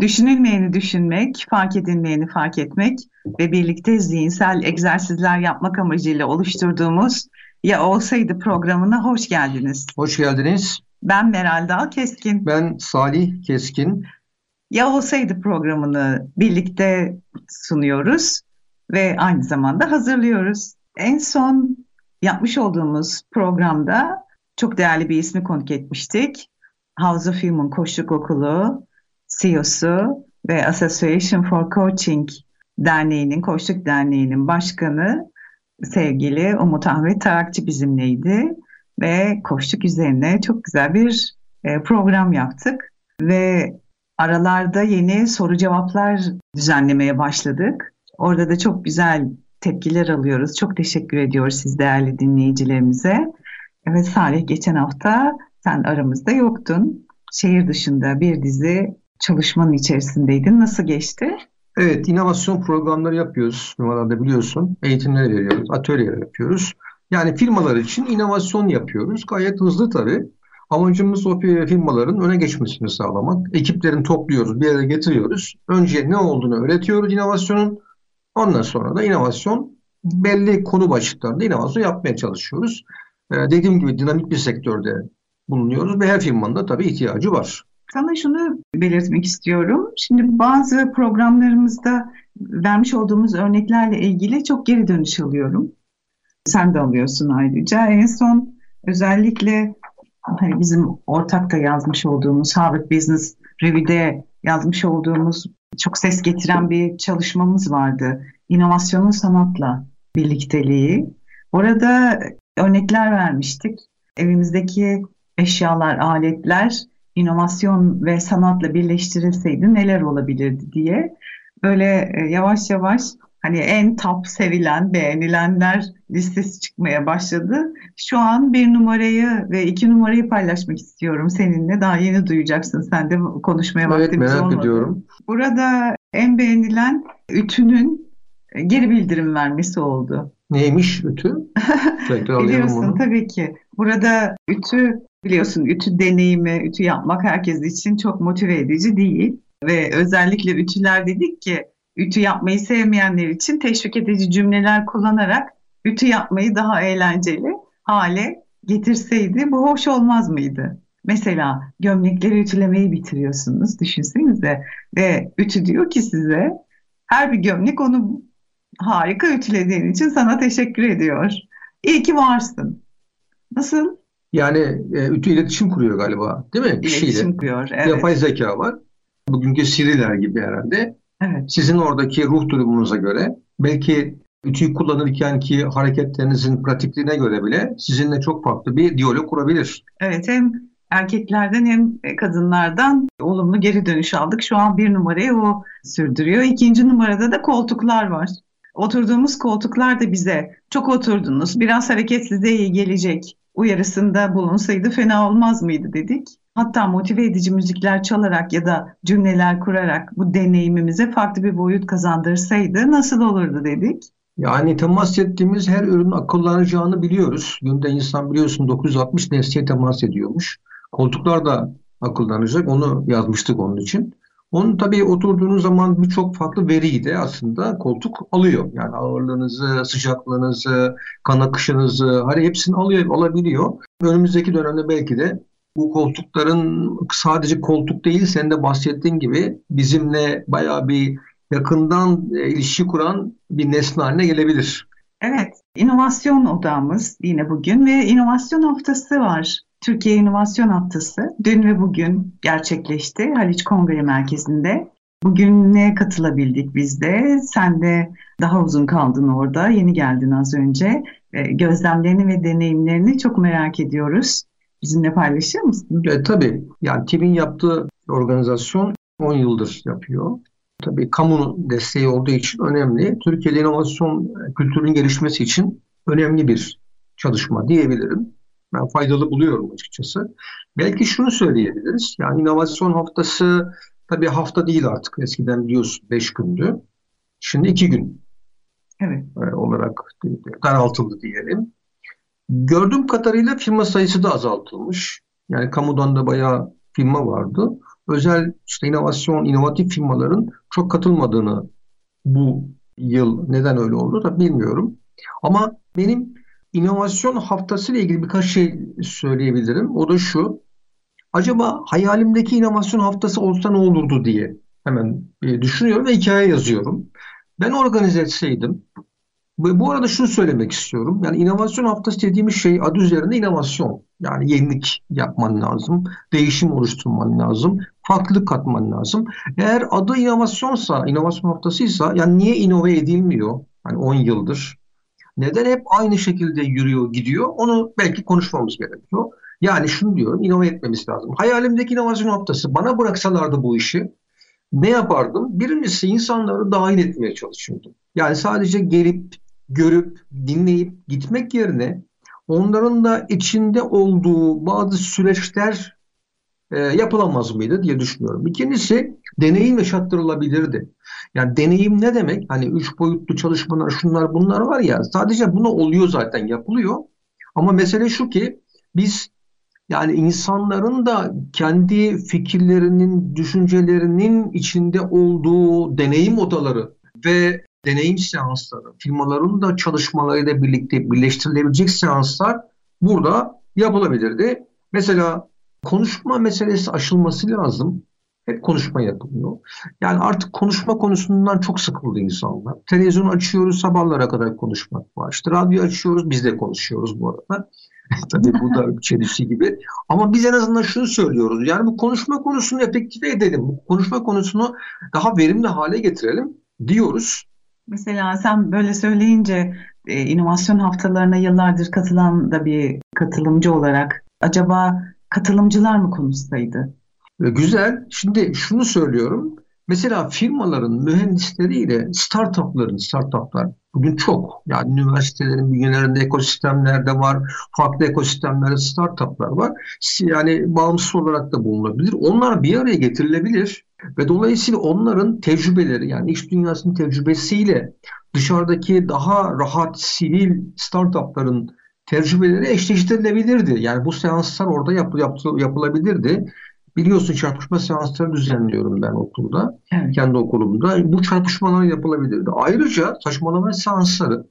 Düşünülmeyeni düşünmek, fark edilmeyeni fark etmek ve birlikte zihinsel egzersizler yapmak amacıyla oluşturduğumuz Ya Olsaydı programına hoş geldiniz. Hoş geldiniz. Ben Meral Dal Keskin. Ben Salih Keskin. Ya Olsaydı programını birlikte sunuyoruz ve aynı zamanda hazırlıyoruz. En son yapmış olduğumuz programda çok değerli bir ismi konuk etmiştik. House of Human Koçluk Okulu CEO'su ve Association for Coaching Derneği'nin, Koçluk Derneği'nin başkanı sevgili Umut Ahmet Tarakçı bizimleydi ve koçluk üzerine çok güzel bir e, program yaptık ve aralarda yeni soru cevaplar düzenlemeye başladık. Orada da çok güzel tepkiler alıyoruz. Çok teşekkür ediyoruz siz değerli dinleyicilerimize. Evet Salih geçen hafta sen aramızda yoktun. Şehir dışında bir dizi çalışmanın içerisindeydin. Nasıl geçti? Evet, inovasyon programları yapıyoruz. Numarada biliyorsun. Eğitimler veriyoruz, atölyeler yapıyoruz. Yani firmalar için inovasyon yapıyoruz. Gayet hızlı tabii. Amacımız o firmaların öne geçmesini sağlamak. Ekiplerini topluyoruz, bir yere getiriyoruz. Önce ne olduğunu öğretiyoruz inovasyonun. Ondan sonra da inovasyon belli konu başlıklarında inovasyon yapmaya çalışıyoruz. Ee, dediğim gibi dinamik bir sektörde bulunuyoruz ve her firmanın da tabii ihtiyacı var. Sana şunu belirtmek istiyorum. Şimdi bazı programlarımızda vermiş olduğumuz örneklerle ilgili çok geri dönüş alıyorum. Sen de alıyorsun ayrıca. En son özellikle hani bizim ortakta yazmış olduğumuz Harvard Business Review'de yazmış olduğumuz çok ses getiren bir çalışmamız vardı. İnovasyonun sanatla birlikteliği. Orada örnekler vermiştik. Evimizdeki eşyalar, aletler inovasyon ve sanatla birleştirilseydi neler olabilirdi diye böyle e, yavaş yavaş hani en top sevilen, beğenilenler listesi çıkmaya başladı. Şu an bir numarayı ve iki numarayı paylaşmak istiyorum seninle. Daha yeni duyacaksın. Sen de konuşmaya evet, vaktimiz merak olmadı. ediyorum. Burada en beğenilen ütünün geri bildirim vermesi oldu. Neymiş ütü? Biliyorsun tabii ki. Burada ütü biliyorsun ütü deneyimi, ütü yapmak herkes için çok motive edici değil. Ve özellikle ütüler dedik ki ütü yapmayı sevmeyenler için teşvik edici cümleler kullanarak ütü yapmayı daha eğlenceli hale getirseydi bu hoş olmaz mıydı? Mesela gömlekleri ütülemeyi bitiriyorsunuz düşünsenize ve ütü diyor ki size her bir gömlek onu harika ütülediğin için sana teşekkür ediyor. İyi ki varsın. Nasıl? Yani e, ütü iletişim kuruyor galiba değil mi? Kişiyle. İletişim kuruyor, evet. Yapay zeka var. Bugünkü Siri'ler gibi herhalde. Evet. Sizin oradaki ruh durumunuza göre belki ütüyü kullanırken ki hareketlerinizin pratikliğine göre bile sizinle çok farklı bir diyalog kurabilir. Evet hem erkeklerden hem kadınlardan olumlu geri dönüş aldık. Şu an bir numarayı o sürdürüyor. İkinci numarada da koltuklar var. Oturduğumuz koltuklar da bize çok oturdunuz, biraz hareketsizliğe iyi gelecek uyarısında bulunsaydı fena olmaz mıydı dedik. Hatta motive edici müzikler çalarak ya da cümleler kurarak bu deneyimimize farklı bir boyut kazandırsaydı nasıl olurdu dedik. Yani temas ettiğimiz her ürün akıllanacağını biliyoruz. Günde insan biliyorsun 960 nesneye temas ediyormuş. Koltuklar da akıllanacak. Onu yazmıştık onun için. Onun tabii oturduğunuz zaman birçok farklı veriyi de aslında koltuk alıyor. Yani ağırlığınızı, sıcaklığınızı, kan akışınızı, hani hepsini alıyor, alabiliyor. Önümüzdeki dönemde belki de bu koltukların sadece koltuk değil, sen de bahsettiğin gibi bizimle bayağı bir yakından e, ilişki kuran bir nesne haline gelebilir. Evet, inovasyon odamız yine bugün ve inovasyon haftası var. Türkiye İnovasyon Haftası dün ve bugün gerçekleşti Haliç Kongre Merkezi'nde. Bugün ne katılabildik biz de? Sen de daha uzun kaldın orada, yeni geldin az önce. Gözlemlerini ve deneyimlerini çok merak ediyoruz. Bizimle paylaşır mısın? E, tabii. Yani TİB'in yaptığı organizasyon 10 yıldır yapıyor. tabii kamu desteği olduğu için önemli. Türkiye'de inovasyon kültürünün gelişmesi için önemli bir çalışma diyebilirim. Ben faydalı buluyorum açıkçası. Belki şunu söyleyebiliriz. Yani inovasyon haftası tabii hafta değil artık. Eskiden biliyorsun 5 gündü. Şimdi 2 gün evet. E, olarak daraltıldı diyelim. Gördüğüm kadarıyla firma sayısı da azaltılmış. Yani kamudan da bayağı firma vardı. Özel işte inovasyon, inovatif firmaların çok katılmadığını bu yıl neden öyle oldu da bilmiyorum. Ama benim inovasyon haftası ile ilgili birkaç şey söyleyebilirim. O da şu. Acaba hayalimdeki inovasyon haftası olsa ne olurdu diye hemen e, düşünüyorum ve hikaye yazıyorum. Ben organize etseydim bu arada şunu söylemek istiyorum. Yani inovasyon haftası dediğimiz şey adı üzerinde inovasyon. Yani yenilik yapman lazım, değişim oluşturman lazım, farklılık katman lazım. Eğer adı inovasyonsa, inovasyon haftasıysa yani niye inove edilmiyor? Yani 10 yıldır. Neden hep aynı şekilde yürüyor, gidiyor? Onu belki konuşmamız gerekiyor. Yani şunu diyorum, inove etmemiz lazım. Hayalimdeki inovasyon haftası bana bıraksalardı bu işi ne yapardım? Birincisi insanları dahil etmeye çalışıyordum. Yani sadece gelip, görüp, dinleyip gitmek yerine onların da içinde olduğu bazı süreçler e, yapılamaz mıydı diye düşünüyorum. İkincisi deneyim yaşattırılabilirdi. Yani deneyim ne demek? Hani üç boyutlu çalışmalar şunlar bunlar var ya sadece bunu oluyor zaten yapılıyor. Ama mesele şu ki biz yani insanların da kendi fikirlerinin, düşüncelerinin içinde olduğu deneyim odaları ve deneyim seansları, firmaların da çalışmalarıyla birlikte birleştirilebilecek seanslar burada yapılabilirdi. Mesela konuşma meselesi aşılması lazım. Hep konuşma yapılıyor. Yani artık konuşma konusundan çok sıkıldı insanlar. Televizyon açıyoruz sabahlara kadar konuşmak var. İşte radyo açıyoruz biz de konuşuyoruz bu arada. Tabii bu da çelişki gibi. Ama biz en azından şunu söylüyoruz. Yani bu konuşma konusunu efektive edelim. Bu konuşma konusunu daha verimli hale getirelim diyoruz. Mesela sen böyle söyleyince e, inovasyon haftalarına yıllardır katılan da bir katılımcı olarak acaba katılımcılar mı konuşsaydı? Güzel. Şimdi şunu söylüyorum. Mesela firmaların mühendisleriyle startupların, startuplar bugün çok. Yani üniversitelerin bünyelerinde ekosistemlerde var, farklı ekosistemlerde startuplar var. Yani bağımsız olarak da bulunabilir. Onlar bir araya getirilebilir ve dolayısıyla onların tecrübeleri yani iş dünyasının tecrübesiyle dışarıdaki daha rahat sivil startupların tecrübeleri eşleştirilebilirdi. Yani bu seanslar orada yap, yap, yapılabilirdi. Biliyorsun çarpışma seansları düzenliyorum ben okulda, evet. kendi okulumda. Bu çarpışmalar yapılabilirdi. Ayrıca saçmalama seansları,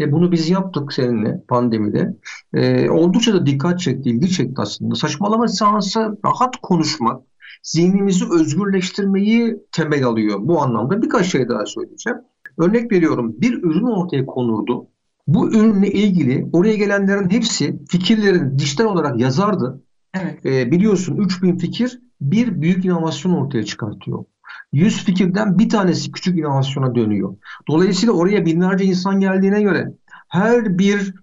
e bunu biz yaptık seninle pandemide. E, oldukça da dikkat çekti, ilgi çekti aslında. Saçmalama seansı rahat konuşmak, zihnimizi özgürleştirmeyi temel alıyor. Bu anlamda birkaç şey daha söyleyeceğim. Örnek veriyorum bir ürün ortaya konurdu. Bu ürünle ilgili oraya gelenlerin hepsi fikirlerini dijital olarak yazardı. Evet. E, biliyorsun 3000 fikir bir büyük inovasyon ortaya çıkartıyor. 100 fikirden bir tanesi küçük inovasyona dönüyor. Dolayısıyla oraya binlerce insan geldiğine göre her bir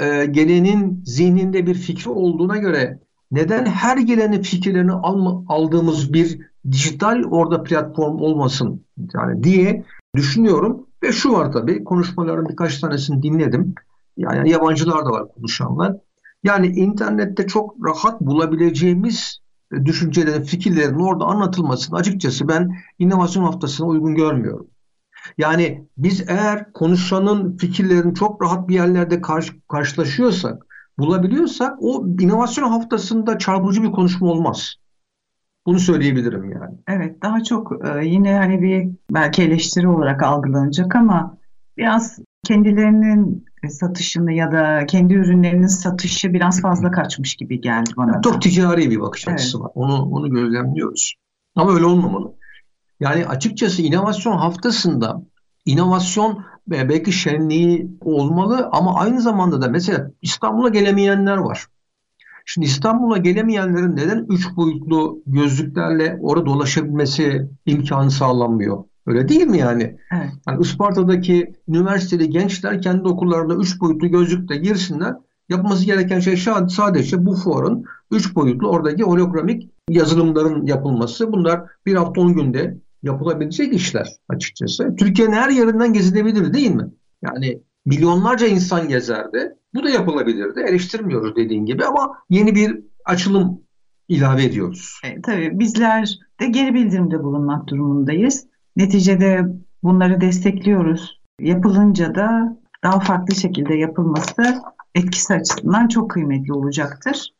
e, gelenin zihninde bir fikri olduğuna göre neden her gelenin fikirlerini al, aldığımız bir dijital orada platform olmasın yani diye düşünüyorum. Ve şu var tabii konuşmaların birkaç tanesini dinledim. Yani yabancılar da var konuşanlar. Yani internette çok rahat bulabileceğimiz e, düşüncelerin, fikirlerin orada anlatılmasını açıkçası ben inovasyon haftasına uygun görmüyorum. Yani biz eğer konuşanın fikirlerini çok rahat bir yerlerde karşı, karşılaşıyorsak, bulabiliyorsak o inovasyon haftasında çarpıcı bir konuşma olmaz. Bunu söyleyebilirim yani. Evet daha çok e, yine hani bir belki eleştiri olarak algılanacak ama biraz kendilerinin satışını ya da kendi ürünlerinin satışı biraz fazla kaçmış gibi geldi bana. Çok ticari bir bakış açısı evet. var. Onu onu gözlemliyoruz. Ama öyle olmamalı. Yani açıkçası inovasyon haftasında inovasyon belki şenliği olmalı ama aynı zamanda da mesela İstanbul'a gelemeyenler var. Şimdi İstanbul'a gelemeyenlerin neden üç boyutlu gözlüklerle orada dolaşabilmesi imkanı sağlanmıyor? Öyle değil mi yani? Evet. Yani Isparta'daki üniversiteli gençler kendi okullarında üç boyutlu gözlükle girsinler. Yapması gereken şey sadece bu fuarın üç boyutlu oradaki hologramik yazılımların yapılması. Bunlar bir hafta on günde yapılabilecek işler açıkçası. Türkiye'nin her yerinden gezilebilir değil mi? Yani milyonlarca insan gezerdi. Bu da yapılabilirdi. Eleştirmiyoruz dediğin gibi ama yeni bir açılım ilave ediyoruz. E, tabii bizler de geri bildirimde bulunmak durumundayız. Neticede bunları destekliyoruz. Yapılınca da daha farklı şekilde yapılması etkisi açısından çok kıymetli olacaktır.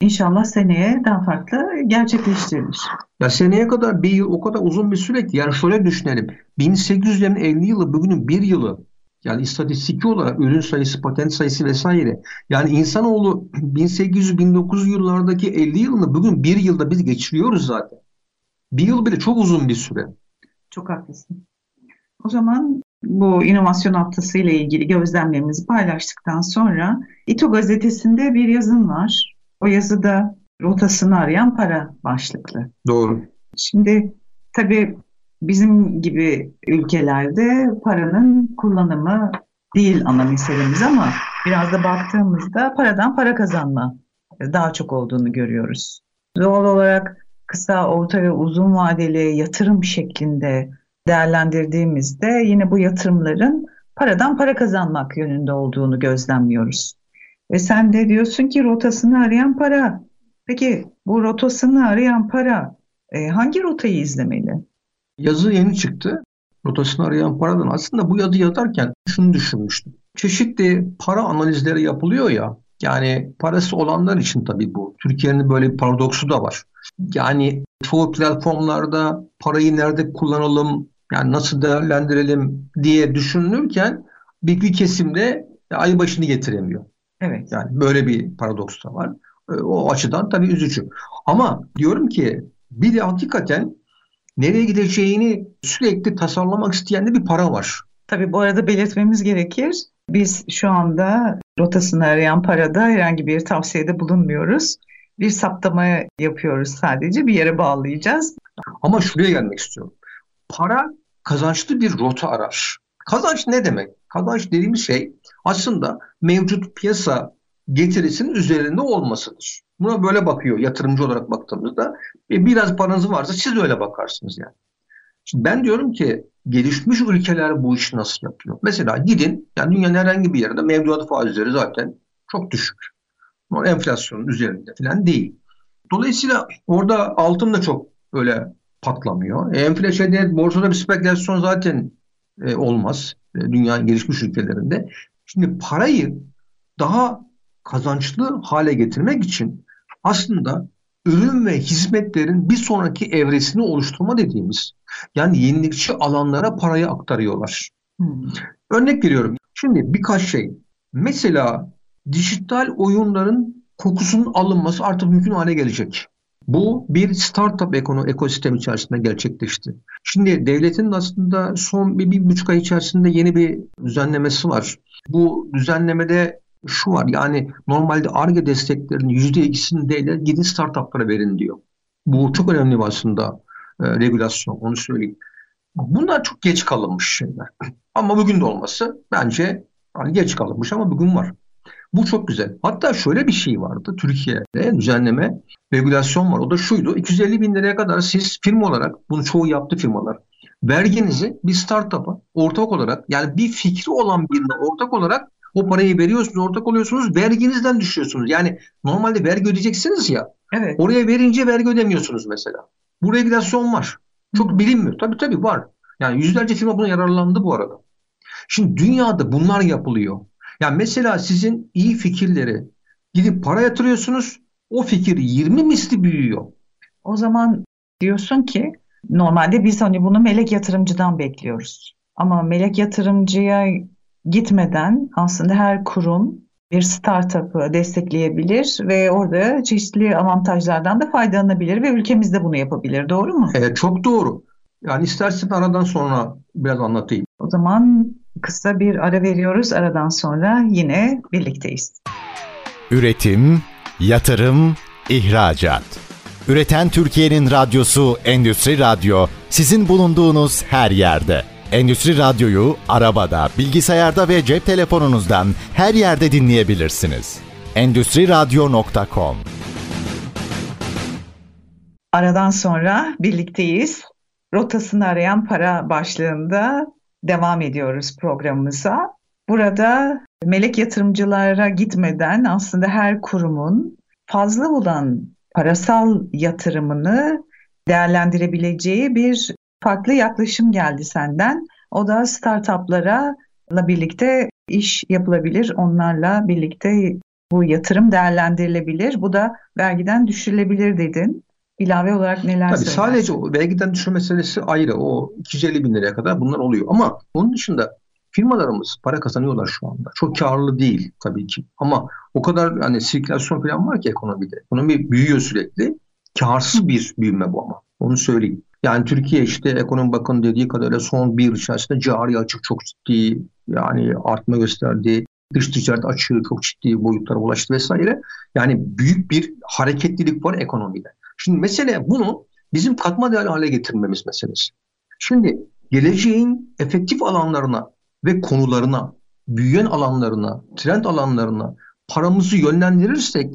İnşallah seneye daha farklı gerçekleştirilir. Ya seneye kadar bir yıl o kadar uzun bir süre ki yani şöyle düşünelim. 1800'lerin 50 yılı bugünün bir yılı yani istatistiki olarak ürün sayısı, patent sayısı vesaire. Yani insanoğlu 1800-1900 yıllardaki 50 yılını bugün bir yılda biz geçiriyoruz zaten. Bir yıl bile çok uzun bir süre. Çok haklısın. O zaman bu inovasyon haftası ile ilgili gözlemlerimizi paylaştıktan sonra İTO gazetesinde bir yazın var. O yazıda rotasını arayan para başlıklı. Doğru. Şimdi tabii bizim gibi ülkelerde paranın kullanımı değil ana meselemiz ama biraz da baktığımızda paradan para kazanma daha çok olduğunu görüyoruz. Doğal olarak kısa, orta ve uzun vadeli yatırım şeklinde değerlendirdiğimizde yine bu yatırımların paradan para kazanmak yönünde olduğunu gözlemliyoruz. Ve sen de diyorsun ki rotasını arayan para. Peki bu rotasını arayan para e, hangi rotayı izlemeli? Yazı yeni çıktı. Rotasını arayan paradan aslında bu yazı yazarken şunu düşünmüştüm. Çeşitli para analizleri yapılıyor ya. Yani parası olanlar için tabii bu. Türkiye'nin böyle bir paradoksu da var. Yani çoğu platformlarda parayı nerede kullanalım, yani nasıl değerlendirelim diye düşünülürken bir, bir kesimde ay başını getiremiyor. Evet. Yani böyle bir paradoks da var. E, o açıdan tabii üzücü. Ama diyorum ki bir de hakikaten nereye gideceğini sürekli tasarlamak isteyen de bir para var. Tabii bu arada belirtmemiz gerekir. Biz şu anda rotasını arayan parada herhangi bir tavsiyede bulunmuyoruz. Bir saptama yapıyoruz sadece. Bir yere bağlayacağız. Ama şuraya gelmek istiyorum. Para kazançlı bir rota arar. Kazanç ne demek? Kazanç dediğimiz şey aslında mevcut piyasa getirisinin üzerinde olmasıdır. Buna böyle bakıyor yatırımcı olarak baktığımızda. E, biraz paranız varsa siz öyle bakarsınız yani. Şimdi ben diyorum ki gelişmiş ülkeler bu işi nasıl yapıyor? Mesela gidin yani dünyanın herhangi bir yerinde mevduat faizleri zaten çok düşük. Enflasyonun üzerinde falan değil. Dolayısıyla orada altın da çok öyle patlamıyor. E, enflasyon borsada bir spekülasyon zaten e, olmaz. E, dünyanın gelişmiş ülkelerinde. Şimdi parayı daha kazançlı hale getirmek için aslında ürün ve hizmetlerin bir sonraki evresini oluşturma dediğimiz yani yenilikçi alanlara parayı aktarıyorlar. Hmm. Örnek veriyorum. Şimdi birkaç şey. Mesela dijital oyunların kokusunun alınması artık mümkün hale gelecek. Bu bir startup ekono ekosistem içerisinde gerçekleşti. Şimdi devletin aslında son bir, bir buçuk ay içerisinde yeni bir düzenlemesi var. Bu düzenlemede şu var yani normalde ARGE desteklerinin yüzde ikisini değil gidin startuplara verin diyor. Bu çok önemli aslında e, regülasyon onu söyleyeyim. Bunlar çok geç kalınmış şeyler. Ama bugün de olması bence hani geç kalınmış ama bugün var. Bu çok güzel. Hatta şöyle bir şey vardı Türkiye'de düzenleme, regülasyon var. O da şuydu. 250 bin liraya kadar siz firma olarak, bunu çoğu yaptı firmalar. Verginizi bir startup'a ortak olarak yani bir fikri olan birine ortak olarak o parayı veriyorsunuz, ortak oluyorsunuz, verginizden düşüyorsunuz. Yani normalde vergi ödeyeceksiniz ya. Evet. Oraya verince vergi ödemiyorsunuz mesela. Bu regülasyon var. Çok bilinmiyor. Tabii tabii var. Yani yüzlerce firma buna yararlandı bu arada. Şimdi dünyada bunlar yapılıyor. Yani mesela sizin iyi fikirleri gidip para yatırıyorsunuz. O fikir 20 misli büyüyor. O zaman diyorsun ki normalde biz hani bunu melek yatırımcıdan bekliyoruz. Ama melek yatırımcıya gitmeden aslında her kurum bir startup'ı destekleyebilir ve orada çeşitli avantajlardan da faydalanabilir ve ülkemiz de bunu yapabilir. Doğru mu? Evet çok doğru. Yani istersen aradan sonra biraz anlatayım. O zaman kısa bir ara veriyoruz. Aradan sonra yine birlikteyiz. Üretim, yatırım, ihracat. Üreten Türkiye'nin radyosu Endüstri Radyo sizin bulunduğunuz her yerde. Endüstri Radyo'yu arabada, bilgisayarda ve cep telefonunuzdan her yerde dinleyebilirsiniz. Endüstri Radyo.com Aradan sonra birlikteyiz. rotasını arayan para başlığında devam ediyoruz programımıza. Burada melek yatırımcılara gitmeden aslında her kurumun fazla olan parasal yatırımını değerlendirebileceği bir farklı yaklaşım geldi senden. O da startuplara birlikte iş yapılabilir. Onlarla birlikte bu yatırım değerlendirilebilir. Bu da vergiden düşürülebilir dedin. İlave olarak neler Tabii söylersin? sadece o vergiden düşürme meselesi ayrı. O 250 bin liraya kadar bunlar oluyor. Ama onun dışında firmalarımız para kazanıyorlar şu anda. Çok karlı değil tabii ki. Ama o kadar hani sirkülasyon falan var ki ekonomide. Ekonomi büyüyor sürekli. Karsız bir büyüme bu ama. Onu söyleyeyim. Yani Türkiye işte ekonomi bakın dediği kadarıyla son bir yıl içerisinde cari açık çok ciddi yani artma gösterdi. Dış ticaret açığı çok ciddi boyutlara ulaştı vesaire. Yani büyük bir hareketlilik var ekonomide. Şimdi mesele bunu bizim katma değerli hale getirmemiz meselesi. Şimdi geleceğin efektif alanlarına ve konularına, büyüyen alanlarına, trend alanlarına paramızı yönlendirirsek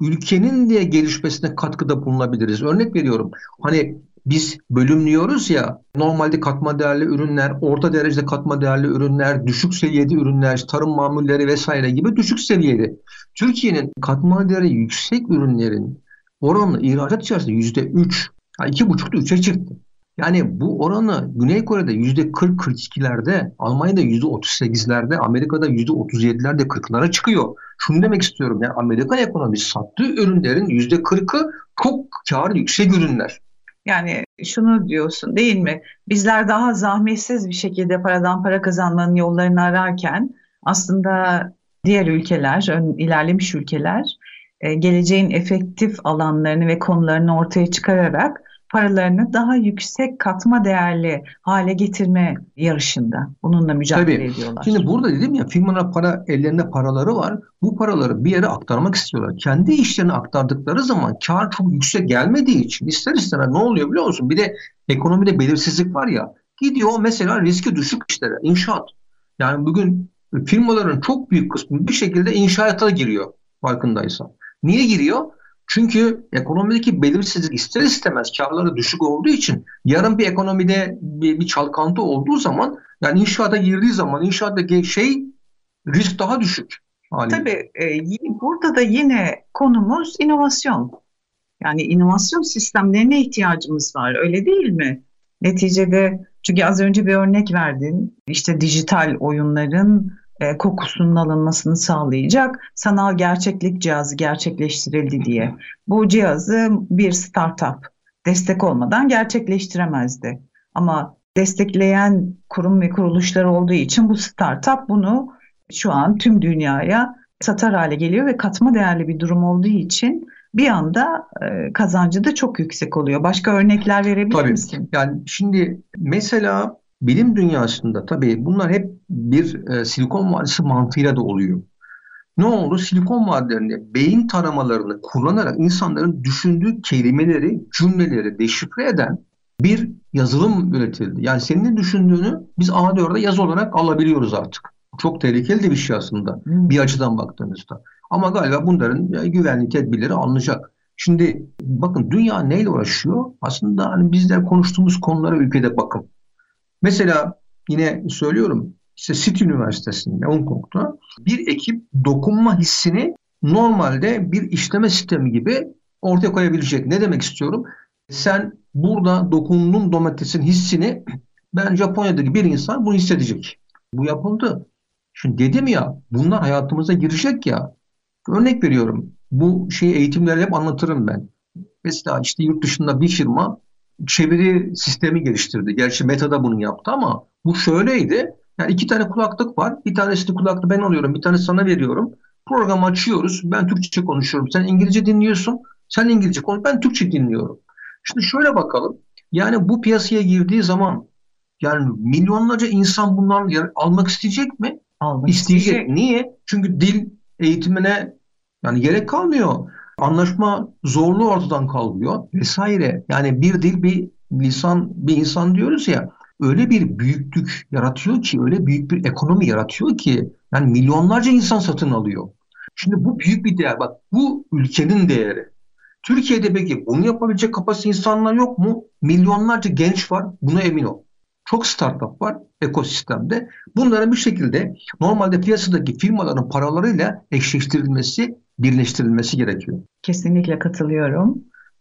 ülkenin diye gelişmesine katkıda bulunabiliriz. Örnek veriyorum. Hani biz bölümlüyoruz ya normalde katma değerli ürünler, orta derecede katma değerli ürünler, düşük seviyede ürünler, tarım mamulleri vesaire gibi düşük seviyede. Türkiye'nin katma değeri yüksek ürünlerin oranı ihracat içerisinde yüzde üç, yani iki buçukta üçe çıktı. Yani bu oranı Güney Kore'de yüzde 40-42'lerde, Almanya'da yüzde 38'lerde, Amerika'da yüzde 37'lerde 40'lara çıkıyor. Şunu demek istiyorum yani Amerikan ekonomisi sattığı ürünlerin yüzde 40'ı çok kar yüksek ürünler. Yani şunu diyorsun değil mi? Bizler daha zahmetsiz bir şekilde paradan para kazanmanın yollarını ararken aslında diğer ülkeler, ilerlemiş ülkeler geleceğin efektif alanlarını ve konularını ortaya çıkararak paralarını daha yüksek katma değerli hale getirme yarışında. Bununla mücadele Tabii. ediyorlar. Şimdi burada dedim ya firmalar para ellerinde paraları var. Bu paraları bir yere aktarmak istiyorlar. Kendi işlerini aktardıkları zaman kar çok yüksek gelmediği için ister istemez ne oluyor biliyor musun? Bir de ekonomide belirsizlik var ya. Gidiyor mesela riski düşük işlere, inşaat. Yani bugün firmaların çok büyük kısmı bir şekilde inşaata giriyor farkındaysan. Niye giriyor? Çünkü ekonomideki belirsizlik ister istemez karları düşük olduğu için yarın bir ekonomide bir, bir çalkantı olduğu zaman yani inşaata girdiği zaman inşaattaki şey risk daha düşük. Haliyle. Tabii e, burada da yine konumuz inovasyon. Yani inovasyon sistemlerine ihtiyacımız var öyle değil mi? Neticede çünkü az önce bir örnek verdin. İşte dijital oyunların e, kokusunun alınmasını sağlayacak sanal gerçeklik cihazı gerçekleştirildi diye. Bu cihazı bir startup destek olmadan gerçekleştiremezdi. Ama destekleyen kurum ve kuruluşlar olduğu için bu startup bunu şu an tüm dünyaya satar hale geliyor ve katma değerli bir durum olduğu için bir anda e, kazancı da çok yüksek oluyor. Başka örnekler verebilir Tabii. misin? Yani şimdi mesela bilim dünyasında tabii bunlar hep bir e, silikon vadisi mantığıyla da oluyor. Ne oldu? Silikon vadilerinde beyin taramalarını kullanarak insanların düşündüğü kelimeleri, cümleleri deşifre eden bir yazılım üretildi. Yani senin ne düşündüğünü biz A4'de yazı olarak alabiliyoruz artık. Çok tehlikeli de bir şey aslında hmm. bir açıdan baktığınızda. Ama galiba bunların güvenlik tedbirleri alınacak. Şimdi bakın dünya neyle uğraşıyor? Aslında hani bizler konuştuğumuz konulara ülkede bakın. Mesela yine söylüyorum işte City Üniversitesi'nde Hong Kong'da bir ekip dokunma hissini normalde bir işleme sistemi gibi ortaya koyabilecek. Ne demek istiyorum? Sen burada dokunduğun domatesin hissini ben Japonya'daki bir insan bunu hissedecek. Bu yapıldı. Şimdi dedim ya bunlar hayatımıza girecek ya. Örnek veriyorum. Bu şeyi eğitimlerde hep anlatırım ben. Mesela işte yurt dışında bir firma çeviri sistemi geliştirdi. Gerçi Meta da bunu yaptı ama bu şöyleydi. Yani iki tane kulaklık var. Bir tanesi kulaklık ben alıyorum. Bir tane sana veriyorum. Programı açıyoruz. Ben Türkçe konuşuyorum. Sen İngilizce dinliyorsun. Sen İngilizce konuş. Ben Türkçe dinliyorum. Şimdi şöyle bakalım. Yani bu piyasaya girdiği zaman yani milyonlarca insan bundan almak isteyecek mi? Almak isteyecek. isteyecek. Niye? Çünkü dil eğitimine yani gerek kalmıyor. Anlaşma zorluğu ortadan kalkıyor vesaire. Yani bir dil bir lisan bir insan diyoruz ya öyle bir büyüklük yaratıyor ki öyle büyük bir ekonomi yaratıyor ki yani milyonlarca insan satın alıyor. Şimdi bu büyük bir değer. Bak bu ülkenin değeri. Türkiye'de peki bunu yapabilecek kapasite insanlar yok mu? Milyonlarca genç var. Buna emin ol. Çok startup var ekosistemde. Bunların bir şekilde normalde piyasadaki firmaların paralarıyla eşleştirilmesi, birleştirilmesi gerekiyor. Kesinlikle katılıyorum.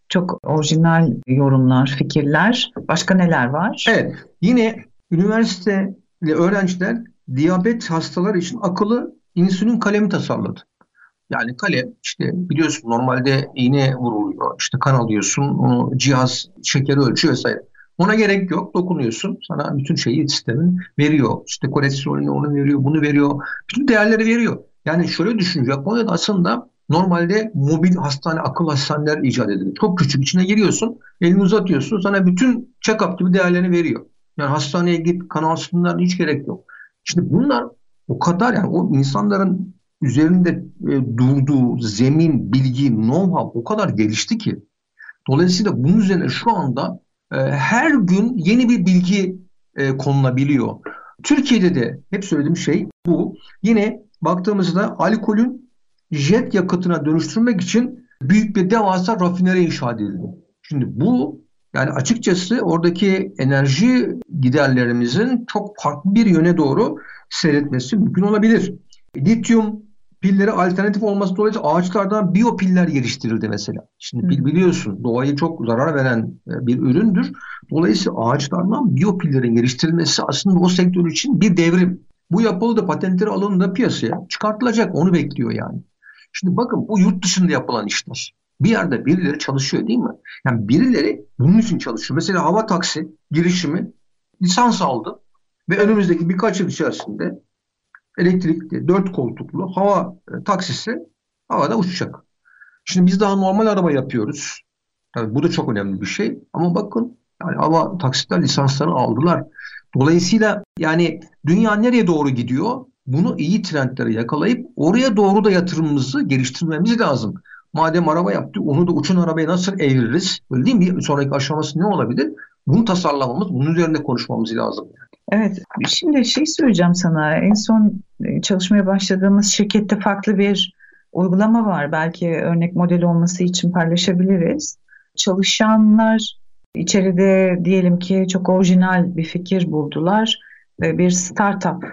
Çok orijinal yorumlar, fikirler. Başka neler var? Evet. Yine üniversite öğrenciler diyabet hastaları için akıllı insülin kalemi tasarladı. Yani kalem işte biliyorsun normalde iğne vuruluyor. işte kan alıyorsun. Onu cihaz şekeri ölçüyor vesaire. Ona gerek yok. Dokunuyorsun. Sana bütün şeyi sistemin veriyor. İşte kolesterolünü onu veriyor, bunu veriyor. Bütün değerleri veriyor. Yani şöyle düşün. Japonya'da aslında normalde mobil hastane, akıl hastaneler icat edildi. Çok küçük. içine giriyorsun. Elini uzatıyorsun. Sana bütün check-up gibi değerlerini veriyor. Yani hastaneye git, kan alsınlar hiç gerek yok. Şimdi bunlar o kadar yani o insanların üzerinde e, durduğu zemin, bilgi, know-how o kadar gelişti ki. Dolayısıyla bunun üzerine şu anda e, her gün yeni bir bilgi e, konulabiliyor. Türkiye'de de hep söylediğim şey bu. Yine baktığımızda alkolün jet yakıtına dönüştürmek için büyük bir devasa rafineri inşa edildi. Şimdi bu yani açıkçası oradaki enerji giderlerimizin çok farklı bir yöne doğru seyretmesi mümkün olabilir. Lityum pilleri alternatif olması dolayısıyla ağaçlardan biyopiller geliştirildi mesela. Şimdi pil biliyorsun doğayı çok zarar veren e, bir üründür. Dolayısıyla ağaçlardan biyopillerin geliştirilmesi aslında o sektör için bir devrim. Bu yapılı da patentleri alındı piyasaya çıkartılacak onu bekliyor yani. Şimdi bakın bu yurt dışında yapılan işler. Bir yerde birileri çalışıyor değil mi? Yani birileri bunun için çalışıyor. Mesela hava taksi girişimi lisans aldı ve önümüzdeki birkaç yıl içerisinde elektrikli, dört koltuklu hava e, taksisi havada uçacak. Şimdi biz daha normal araba yapıyoruz. Tabii bu da çok önemli bir şey. Ama bakın yani hava taksitler lisanslarını aldılar. Dolayısıyla yani dünya nereye doğru gidiyor? Bunu iyi trendlere yakalayıp oraya doğru da yatırımımızı geliştirmemiz lazım. Madem araba yaptı onu da uçan arabaya nasıl eviririz? Öyle değil mi? Bir sonraki aşaması ne olabilir? Bunu tasarlamamız, bunun üzerinde konuşmamız lazım. Evet, şimdi şey söyleyeceğim sana. En son e, çalışmaya başladığımız şirkette farklı bir uygulama var. Belki örnek model olması için paylaşabiliriz. Çalışanlar içeride diyelim ki çok orijinal bir fikir buldular ve bir startup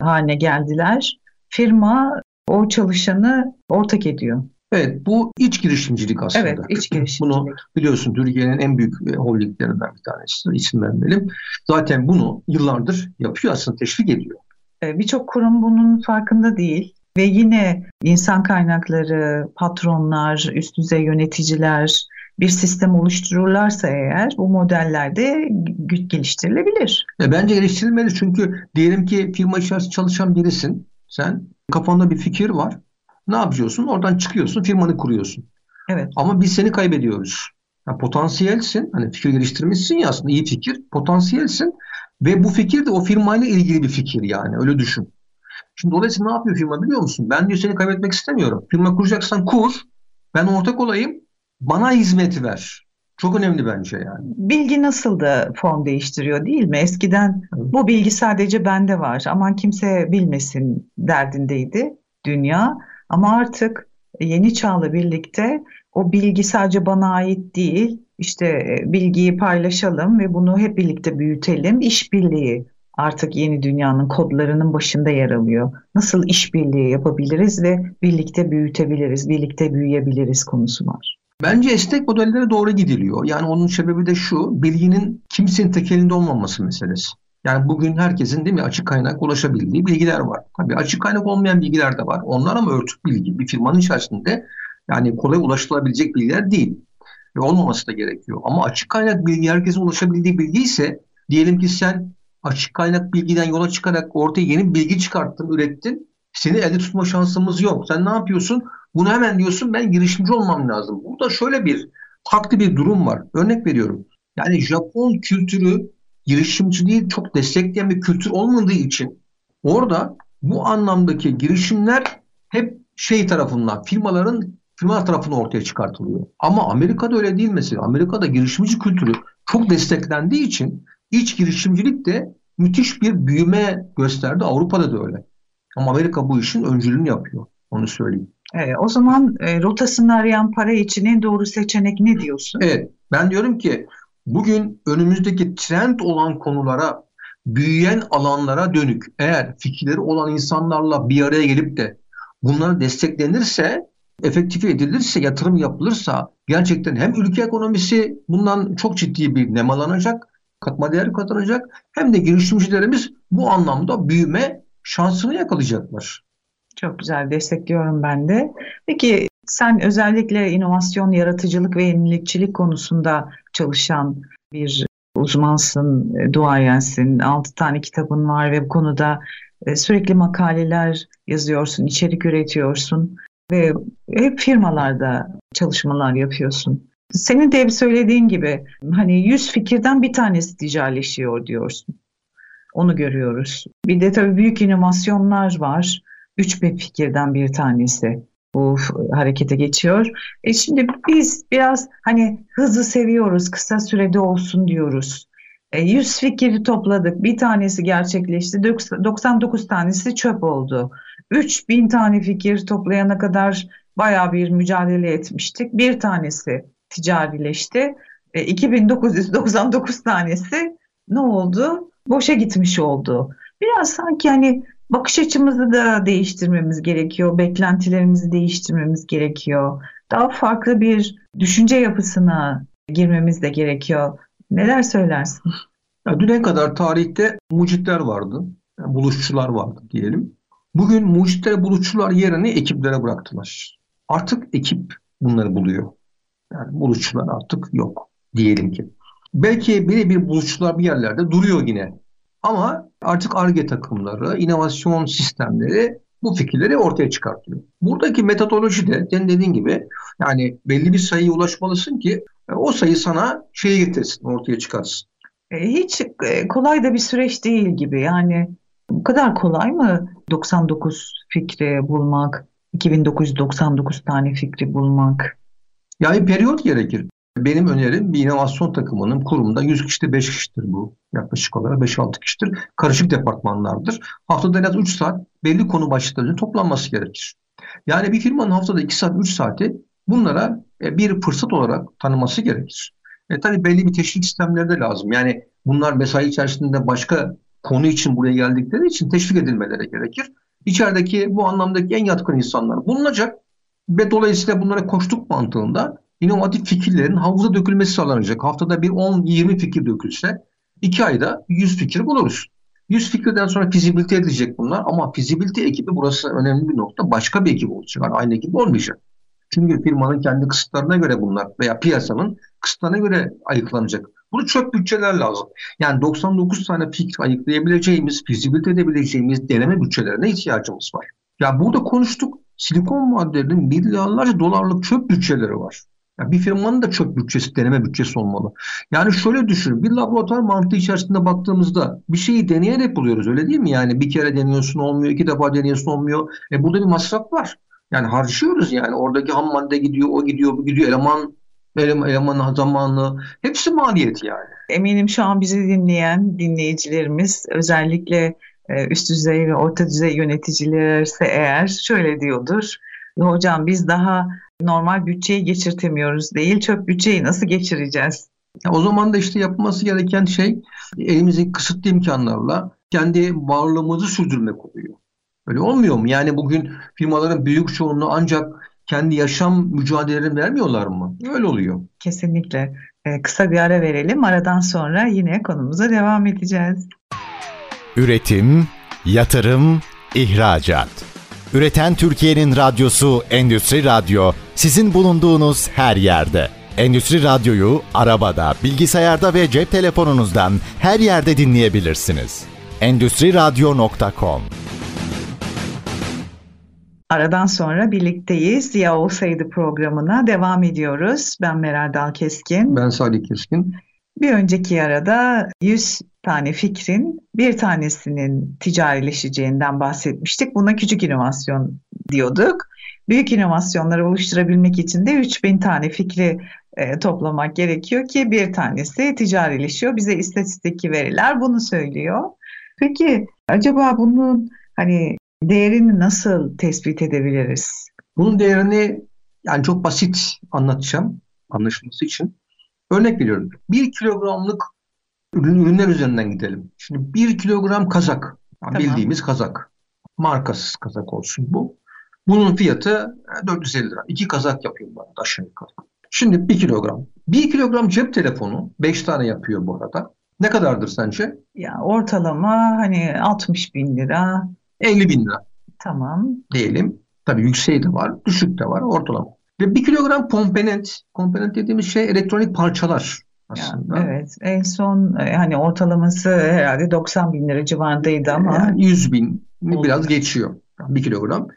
haline geldiler. Firma o çalışanı ortak ediyor. Evet bu iç girişimcilik aslında. Evet iç girişimcilik. Bunu biliyorsun Türkiye'nin en büyük e, holdinglerinden bir tanesi isim vermeyelim. Zaten bunu yıllardır yapıyor aslında teşvik ediyor. E, birçok kurum bunun farkında değil. Ve yine insan kaynakları, patronlar, üst düzey yöneticiler bir sistem oluştururlarsa eğer bu modellerde geliştirilebilir. E, bence geliştirilmeli çünkü diyelim ki firma içerisinde çalışan birisin. Sen kafanda bir fikir var ne yapıyorsun? Oradan çıkıyorsun, firmanı kuruyorsun. Evet. Ama biz seni kaybediyoruz. Yani potansiyelsin, hani fikir geliştirmişsin ya aslında iyi fikir, potansiyelsin ve bu fikir de o firmayla ilgili bir fikir yani öyle düşün. Şimdi dolayısıyla ne yapıyor firma biliyor musun? Ben diyor seni kaybetmek istemiyorum. Firma kuracaksan kur, ben ortak olayım, bana hizmet ver. Çok önemli bence yani. Bilgi nasıl da form değiştiriyor değil mi? Eskiden evet. bu bilgi sadece bende var. Aman kimse bilmesin derdindeydi dünya. Ama artık yeni çağla birlikte o bilgi sadece bana ait değil. İşte e, bilgiyi paylaşalım ve bunu hep birlikte büyütelim. İşbirliği artık yeni dünyanın kodlarının başında yer alıyor. Nasıl işbirliği yapabiliriz ve birlikte büyütebiliriz, birlikte büyüyebiliriz konusu var. Bence esnek modellere doğru gidiliyor. Yani onun sebebi de şu, bilginin kimsenin tek elinde olmaması meselesi. Yani bugün herkesin değil mi açık kaynak ulaşabildiği bilgiler var. Tabii açık kaynak olmayan bilgiler de var. Onlar ama örtük bilgi. Bir firmanın içerisinde yani kolay ulaşılabilecek bilgiler değil. Ve olmaması da gerekiyor. Ama açık kaynak bilgi herkesin ulaşabildiği bilgi ise diyelim ki sen açık kaynak bilgiden yola çıkarak ortaya yeni bilgi çıkarttın, ürettin. Seni elde tutma şansımız yok. Sen ne yapıyorsun? Bunu hemen diyorsun ben girişimci olmam lazım. Burada şöyle bir farklı bir durum var. Örnek veriyorum. Yani Japon kültürü girişimciliği çok destekleyen bir kültür olmadığı için orada bu anlamdaki girişimler hep şey tarafından firmaların firmalar tarafından ortaya çıkartılıyor. Ama Amerika'da öyle değil mesela. Amerika'da girişimci kültürü çok desteklendiği için iç girişimcilik de müthiş bir büyüme gösterdi. Avrupa'da da öyle. Ama Amerika bu işin öncülüğünü yapıyor. Onu söyleyeyim. E, o zaman e, rotasını arayan para için en doğru seçenek ne diyorsun? Evet, ben diyorum ki bugün önümüzdeki trend olan konulara, büyüyen alanlara dönük eğer fikirleri olan insanlarla bir araya gelip de bunları desteklenirse, efektife edilirse, yatırım yapılırsa gerçekten hem ülke ekonomisi bundan çok ciddi bir nemalanacak, katma değer kazanacak hem de girişimcilerimiz bu anlamda büyüme şansını yakalayacaklar. Çok güzel destekliyorum ben de. Peki sen özellikle inovasyon, yaratıcılık ve yenilikçilik konusunda çalışan bir uzmansın, e, duayensin. Altı tane kitabın var ve bu konuda e, sürekli makaleler yazıyorsun, içerik üretiyorsun ve hep firmalarda çalışmalar yapıyorsun. Senin de hep söylediğin gibi hani yüz fikirden bir tanesi ticarileşiyor diyorsun. Onu görüyoruz. Bir de tabii büyük inovasyonlar var. Üç bir fikirden bir tanesi bu harekete geçiyor. E şimdi biz biraz hani hızlı seviyoruz, kısa sürede olsun diyoruz. E 100 fikri topladık, bir tanesi gerçekleşti, 99 tanesi çöp oldu. 3000 tane fikir toplayana kadar baya bir mücadele etmiştik. Bir tanesi ticarileşti. E, 2999 tanesi ne oldu? Boşa gitmiş oldu. Biraz sanki hani bakış açımızı da değiştirmemiz gerekiyor, beklentilerimizi değiştirmemiz gerekiyor. Daha farklı bir düşünce yapısına girmemiz de gerekiyor. Neler söylersin? Ya, düne kadar tarihte mucitler vardı, yani buluşçular vardı diyelim. Bugün mucitlere, buluşçular yerini ekiplere bıraktılar. Artık ekip bunları buluyor. Yani buluşçular artık yok diyelim ki. Belki bir buluşçular bir yerlerde duruyor yine. Ama artık ARGE takımları, inovasyon sistemleri bu fikirleri ortaya çıkartıyor. Buradaki metodoloji de senin dediğin gibi yani belli bir sayıya ulaşmalısın ki e, o sayı sana şeyi getirsin, ortaya çıkarsın. E, hiç e, kolay da bir süreç değil gibi. Yani bu kadar kolay mı 99 fikri bulmak, 2999 tane fikri bulmak? Yani periyot gerekir. Benim önerim bir inovasyon takımının kurumda 100 kişide 5 kişidir bu. Yaklaşık olarak 5-6 kişidir. Karışık departmanlardır. Haftada en az 3 saat belli konu başlıklarının toplanması gerekir. Yani bir firmanın haftada 2 saat 3 saati bunlara e, bir fırsat olarak tanıması gerekir. E tabii belli bir teşvik sistemleri de lazım. Yani bunlar mesai içerisinde başka konu için buraya geldikleri için teşvik edilmeleri gerekir. İçerideki bu anlamdaki en yatkın insanlar bulunacak ve dolayısıyla bunlara koştuk mantığında inovatif fikirlerin havuza dökülmesi sağlanacak. Haftada bir 10-20 fikir dökülse 2 ayda 100 fikir buluruz. 100 fikirden sonra fizibilite edilecek bunlar ama fizibilite ekibi burası önemli bir nokta. Başka bir ekip olacak. Yani aynı ekip olmayacak. Çünkü firmanın kendi kısıtlarına göre bunlar veya piyasanın kısıtlarına göre ayıklanacak. Bunu çok bütçeler lazım. Yani 99 tane fikir ayıklayabileceğimiz, fizibilite edebileceğimiz deneme bütçelerine ihtiyacımız var. Ya burada konuştuk. Silikon vadlerinin milyarlarca dolarlık çöp bütçeleri var. Yani bir firmanın da çöp bütçesi, deneme bütçesi olmalı. Yani şöyle düşünün, bir laboratuvar mantığı içerisinde baktığımızda bir şeyi deneyerek buluyoruz öyle değil mi? Yani bir kere deniyorsun olmuyor, iki defa deniyorsun olmuyor. E burada bir masraf var. Yani harcıyoruz yani oradaki ham madde gidiyor, o gidiyor, bu gidiyor, eleman eleman zamanı hepsi maliyet yani. Eminim şu an bizi dinleyen dinleyicilerimiz özellikle e, üst düzey ve orta düzey yöneticilerse eğer şöyle diyordur. Hocam biz daha normal bütçeyi geçirtemiyoruz değil, çöp bütçeyi nasıl geçireceğiz? O zaman da işte yapılması gereken şey elimizin kısıtlı imkanlarla kendi varlığımızı sürdürmek oluyor. Öyle olmuyor mu? Yani bugün firmaların büyük çoğunluğu ancak kendi yaşam mücadelelerini vermiyorlar mı? Öyle oluyor. Kesinlikle. Ee, kısa bir ara verelim. Aradan sonra yine konumuza devam edeceğiz. Üretim, yatırım, ihracat. Üreten Türkiye'nin radyosu Endüstri Radyo sizin bulunduğunuz her yerde. Endüstri Radyo'yu arabada, bilgisayarda ve cep telefonunuzdan her yerde dinleyebilirsiniz. Endüstri Radyo.com Aradan sonra birlikteyiz. Ya olsaydı programına devam ediyoruz. Ben Meral Dal Keskin. Ben Salih Keskin. Bir önceki arada 100 tane fikrin bir tanesinin ticarileşeceğinden bahsetmiştik. Buna küçük inovasyon diyorduk. Büyük inovasyonları oluşturabilmek için de 3000 tane fikri e, toplamak gerekiyor ki bir tanesi ticarileşiyor. Bize istatistik veriler bunu söylüyor. Peki acaba bunun hani değerini nasıl tespit edebiliriz? Bunun değerini yani çok basit anlatacağım anlaşılması için. Örnek veriyorum. Bir kilogramlık ürünler üzerinden gidelim. Şimdi bir kilogram kazak. Tamam. Bildiğimiz kazak. Markasız kazak olsun bu. Bunun fiyatı 450 lira. İki kazak yapıyor bu arada aşağı yukarı. Şimdi bir kilogram. Bir kilogram cep telefonu 5 tane yapıyor bu arada. Ne kadardır sence? Ya ortalama hani 60 bin lira. 50 bin lira. Tamam. Diyelim. Tabii yükseği de var, düşük de var, ortalama. Ve bir kilogram komponent, komponent dediğimiz şey elektronik parçalar aslında. Ya, evet, en son e, hani ortalaması herhalde 90 bin lira civarındaydı ama. Yani 100 bin biraz geçiyor bir kilogram.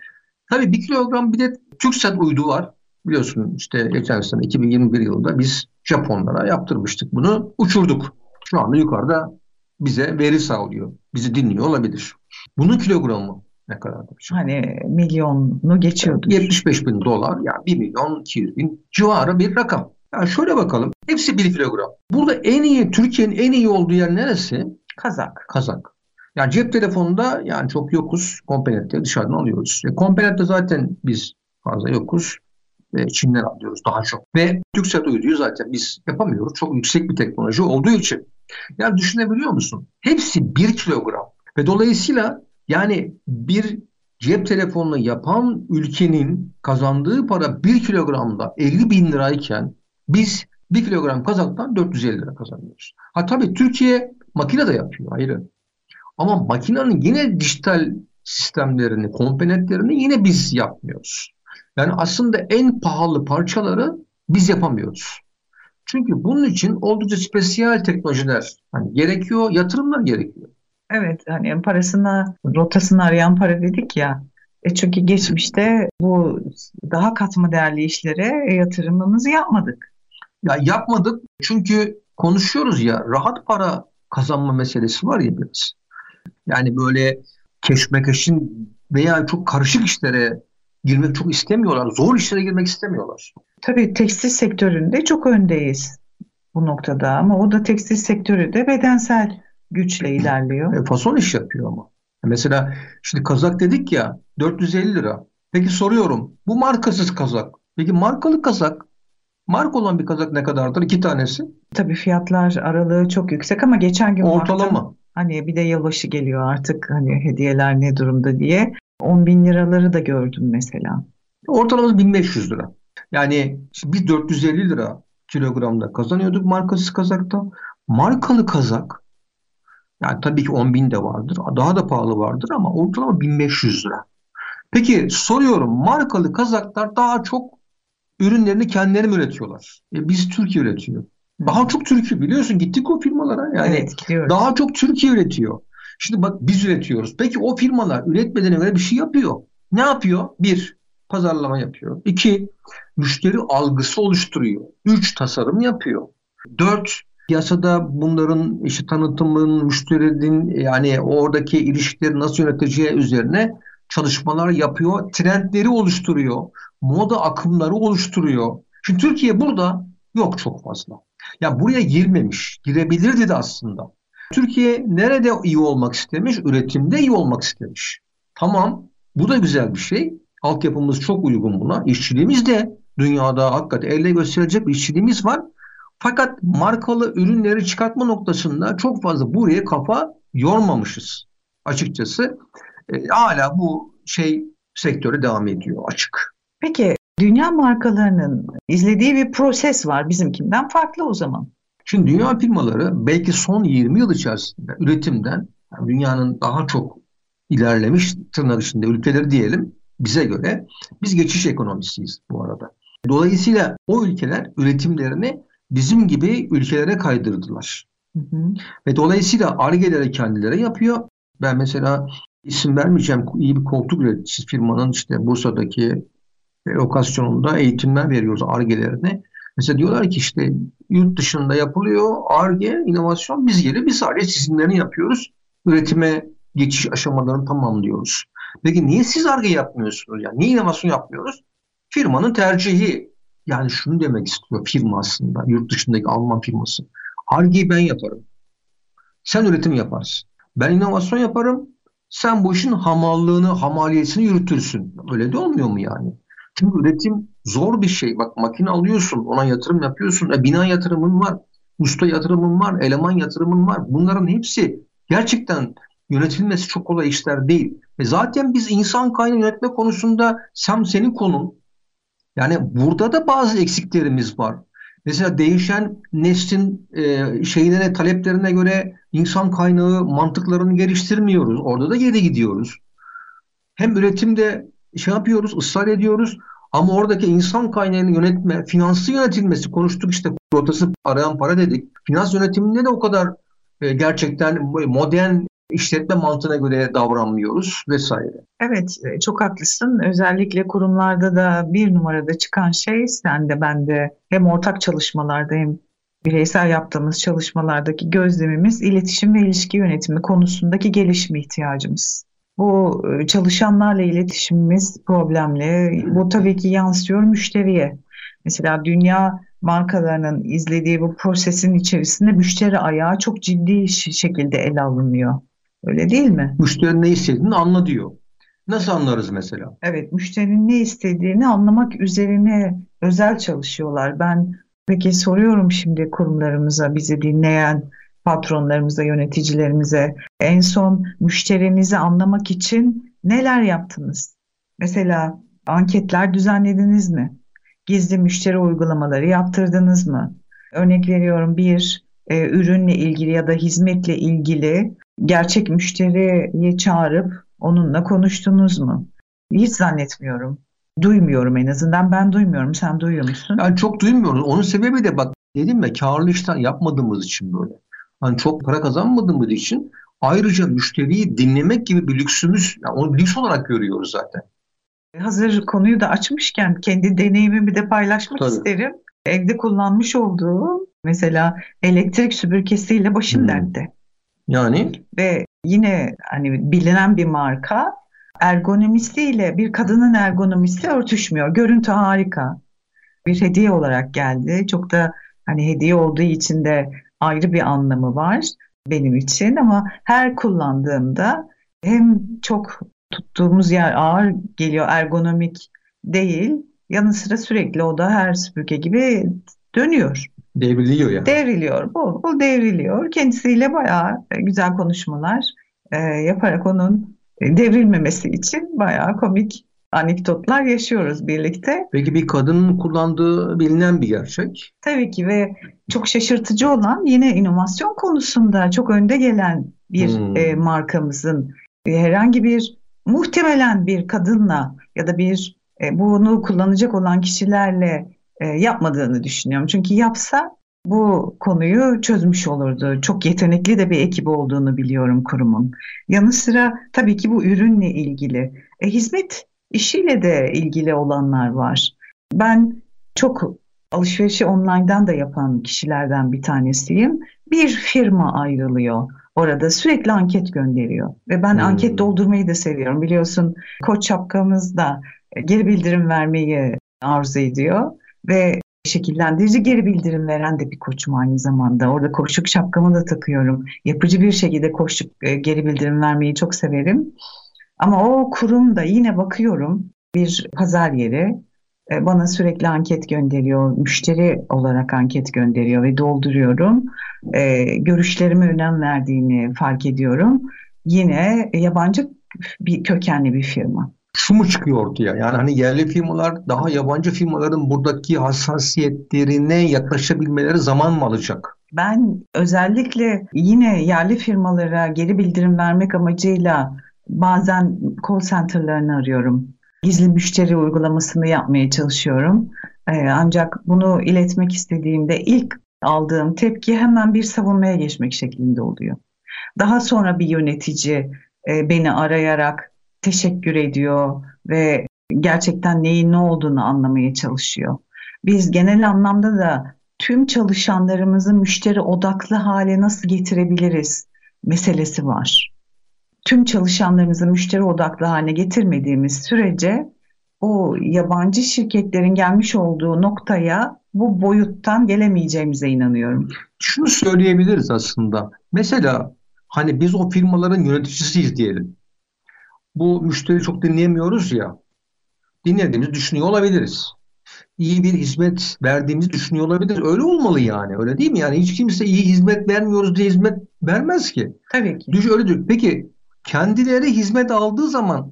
Tabii bir kilogram bir de TürkSat uydu var. Biliyorsun işte geçen sene 2021 yılında biz Japonlara yaptırmıştık bunu. Uçurduk. Şu anda yukarıda bize veri sağlıyor. Bizi dinliyor olabilir. Bunun kilogramı ne kadardır? Hani milyonu geçiyordu. 75 bin dolar yani 1 milyon 200 bin civarı bir rakam. Yani şöyle bakalım. Hepsi 1 kilogram. Burada en iyi, Türkiye'nin en iyi olduğu yer neresi? Kazak. Kazak. Yani cep telefonunda yani çok yokuz. Komponentleri dışarıdan alıyoruz. E, komponentte zaten biz fazla yokuz. E, Çin'den alıyoruz daha çok. Ve Türksat uyduyu zaten biz yapamıyoruz. Çok yüksek bir teknoloji olduğu için. Yani düşünebiliyor musun? Hepsi 1 kilogram. Ve dolayısıyla yani bir cep telefonunu yapan ülkenin kazandığı para 1 kilogramda 50 bin lirayken biz 1 kilogram kazaktan 450 lira kazanıyoruz. Ha tabii Türkiye makine de yapıyor ayrı. Ama makinenin yine dijital sistemlerini, komponentlerini yine biz yapmıyoruz. Yani aslında en pahalı parçaları biz yapamıyoruz. Çünkü bunun için oldukça spesiyel teknolojiler hani gerekiyor, yatırımlar gerekiyor. Evet hani parasına, rotasını arayan para dedik ya. E çünkü geçmişte bu daha katma değerli işlere yatırımımızı yapmadık. Ya yapmadık çünkü konuşuyoruz ya rahat para kazanma meselesi var ya biraz. Yani böyle keşmekeşin veya çok karışık işlere girmek çok istemiyorlar. Zor işlere girmek istemiyorlar. Tabii tekstil sektöründe çok öndeyiz bu noktada ama o da tekstil sektörü de bedensel güçle ilerliyor. E, fason iş yapıyor ama. Mesela şimdi kazak dedik ya 450 lira. Peki soruyorum bu markasız kazak. Peki markalı kazak Marka olan bir kazak ne kadardır? İki tanesi. Tabii fiyatlar aralığı çok yüksek ama geçen gün Ortalama. Baktım, hani bir de yılbaşı geliyor artık hani hediyeler ne durumda diye. 10 bin liraları da gördüm mesela. Ortalaması 1500 lira. Yani biz 450 lira kilogramda kazanıyorduk markasız kazakta. Markalı kazak yani tabii ki 10 bin de vardır. Daha da pahalı vardır ama ortalama 1500 lira. Peki soruyorum markalı kazaklar daha çok ürünlerini kendileri mi üretiyorlar? E, biz Türkiye üretiyor. Daha çok Türkiye biliyorsun gittik o firmalara. Yani evet, daha çok Türkiye üretiyor. Şimdi bak biz üretiyoruz. Peki o firmalar üretmeden evvel bir şey yapıyor. Ne yapıyor? Bir, pazarlama yapıyor. İki, müşteri algısı oluşturuyor. Üç, tasarım yapıyor. Dört, piyasada bunların işte tanıtımın, müşterinin yani oradaki ilişkileri nasıl yöneteceği üzerine çalışmalar yapıyor. Trendleri oluşturuyor. Moda akımları oluşturuyor. Şimdi Türkiye burada yok çok fazla. Ya buraya girmemiş. Girebilirdi de aslında. Türkiye nerede iyi olmak istemiş? Üretimde iyi olmak istemiş. Tamam bu da güzel bir şey. Altyapımız çok uygun buna. İşçiliğimiz de dünyada hakikaten elle gösterecek bir işçiliğimiz var. Fakat markalı ürünleri çıkartma noktasında çok fazla buraya kafa yormamışız açıkçası. E, hala bu şey sektörü devam ediyor açık. Peki dünya markalarının izlediği bir proses var bizimkinden farklı o zaman. Şimdi dünya firmaları belki son 20 yıl içerisinde üretimden yani dünyanın daha çok ilerlemiş tırnak içinde ülkeleri diyelim bize göre biz geçiş ekonomisiyiz bu arada. Dolayısıyla o ülkeler üretimlerini bizim gibi ülkelere kaydırdılar. Hı hı. Ve dolayısıyla argeleri kendileri yapıyor. Ben mesela isim vermeyeceğim iyi bir koltuk üreticisi firmanın işte Bursa'daki lokasyonunda eğitimler veriyoruz argelerine. Mesela diyorlar ki işte yurt dışında yapılıyor ARGE, inovasyon biz geri biz sadece çizimlerini yapıyoruz. Üretime geçiş aşamalarını tamamlıyoruz. Peki niye siz ARGE yapmıyorsunuz? Yani niye inovasyon yapmıyoruz? Firmanın tercihi. Yani şunu demek istiyor firma aslında. Yurt dışındaki Alman firması. ARGE'yi ben yaparım. Sen üretim yaparsın. Ben inovasyon yaparım. Sen bu işin hamallığını, hamaliyesini yürütürsün. Öyle de olmuyor mu yani? Çünkü üretim zor bir şey. Bak makine alıyorsun, ona yatırım yapıyorsun. E, bina yatırımın var, usta yatırımın var, eleman yatırımın var. Bunların hepsi gerçekten yönetilmesi çok kolay işler değil. E zaten biz insan kaynağı yönetme konusunda sen senin konun. Yani burada da bazı eksiklerimiz var. Mesela değişen neslin e, şeylerine, taleplerine göre insan kaynağı mantıklarını geliştirmiyoruz. Orada da geri gidiyoruz. Hem üretimde şey yapıyoruz, ısrar ediyoruz ama oradaki insan kaynağını yönetme, finansı yönetilmesi konuştuk işte rotası arayan para dedik. Finans yönetiminde de o kadar e, gerçekten modern işletme mantığına göre davranmıyoruz vesaire. Evet e, çok haklısın. Özellikle kurumlarda da bir numarada çıkan şey sen de ben de hem ortak çalışmalarda hem bireysel yaptığımız çalışmalardaki gözlemimiz iletişim ve ilişki yönetimi konusundaki gelişme ihtiyacımız. Bu e, çalışanlarla iletişimimiz problemli. Bu tabii ki yansıyor müşteriye. Mesela dünya markalarının izlediği bu prosesin içerisinde müşteri ayağı çok ciddi şekilde ele alınıyor. Öyle değil mi? Müşterinin ne istediğini anla diyor. Nasıl anlarız mesela? Evet, müşterinin ne istediğini anlamak üzerine özel çalışıyorlar. Ben peki soruyorum şimdi kurumlarımıza, bizi dinleyen patronlarımıza, yöneticilerimize en son müşterinizi anlamak için neler yaptınız? Mesela anketler düzenlediniz mi? Gizli müşteri uygulamaları yaptırdınız mı? Örnek veriyorum bir e, ürünle ilgili ya da hizmetle ilgili gerçek müşteriyi çağırıp onunla konuştunuz mu? Hiç zannetmiyorum. Duymuyorum en azından. Ben duymuyorum. Sen duyuyor musun? Yani çok duymuyoruz. Onun sebebi de bak dedim ya karlı işten yapmadığımız için böyle. Hani çok para kazanmadığımız için ayrıca müşteriyi dinlemek gibi bir lüksümüz, yani onu lüks olarak görüyoruz zaten. Hazır konuyu da açmışken kendi deneyimimi de paylaşmak Tabii. isterim. Evde kullanmış olduğum mesela elektrik süpürgesiyle başım hmm. dertte. Yani? Ve yine hani bilinen bir marka ergonomisiyle bir kadının ergonomisi örtüşmüyor. Görüntü harika. Bir hediye olarak geldi. Çok da hani hediye olduğu için de ayrı bir anlamı var benim için ama her kullandığımda hem çok tuttuğumuz yer ağır geliyor ergonomik değil yanı sıra sürekli o da her süpürge gibi dönüyor. Devriliyor yani. Devriliyor. Bu, bu devriliyor. Kendisiyle bayağı güzel konuşmalar e, yaparak onun devrilmemesi için bayağı komik anekdotlar yaşıyoruz birlikte. Peki bir kadının kullandığı bilinen bir gerçek. Tabii ki ve çok şaşırtıcı olan yine inovasyon konusunda çok önde gelen bir hmm. e, markamızın e, herhangi bir muhtemelen bir kadınla ya da bir e, bunu kullanacak olan kişilerle e, yapmadığını düşünüyorum. Çünkü yapsa bu konuyu çözmüş olurdu. Çok yetenekli de bir ekip olduğunu biliyorum kurumun. Yanı sıra tabii ki bu ürünle ilgili. E, hizmet işiyle de ilgili olanlar var. Ben çok alışverişi online'dan da yapan kişilerden bir tanesiyim. Bir firma ayrılıyor. Orada sürekli anket gönderiyor. Ve ben hmm. anket doldurmayı da seviyorum. Biliyorsun koç şapkamız da geri bildirim vermeyi arzu ediyor. Ve şekillendirici geri bildirim veren de bir koçum aynı zamanda. Orada koçluk şapkamı da takıyorum. Yapıcı bir şekilde koçluk e, geri bildirim vermeyi çok severim. Ama o kurum da yine bakıyorum bir pazar yeri e, bana sürekli anket gönderiyor, müşteri olarak anket gönderiyor ve dolduruyorum. E, görüşlerime önem verdiğini fark ediyorum. Yine yabancı bir kökenli bir firma. Şu mu çıkıyor ortaya? Yani hani yerli firmalar daha yabancı firmaların buradaki hassasiyetlerine yaklaşabilmeleri zaman mı alacak? Ben özellikle yine yerli firmalara geri bildirim vermek amacıyla Bazen call center'larını arıyorum. Gizli müşteri uygulamasını yapmaya çalışıyorum. Ee, ancak bunu iletmek istediğimde ilk aldığım tepki hemen bir savunmaya geçmek şeklinde oluyor. Daha sonra bir yönetici e, beni arayarak teşekkür ediyor ve gerçekten neyin ne olduğunu anlamaya çalışıyor. Biz genel anlamda da tüm çalışanlarımızı müşteri odaklı hale nasıl getirebiliriz meselesi var tüm çalışanlarımızı müşteri odaklı haline getirmediğimiz sürece o yabancı şirketlerin gelmiş olduğu noktaya bu boyuttan gelemeyeceğimize inanıyorum. Şunu söyleyebiliriz aslında. Mesela hani biz o firmaların yöneticisiyiz diyelim. Bu müşteri çok dinleyemiyoruz ya. dinlediğimizi düşünüyor olabiliriz. İyi bir hizmet verdiğimizi düşünüyor olabiliriz. Öyle olmalı yani. Öyle değil mi? Yani hiç kimse iyi hizmet vermiyoruz diye hizmet vermez ki. Tabii ki. Düş öyle diyor. Peki kendileri hizmet aldığı zaman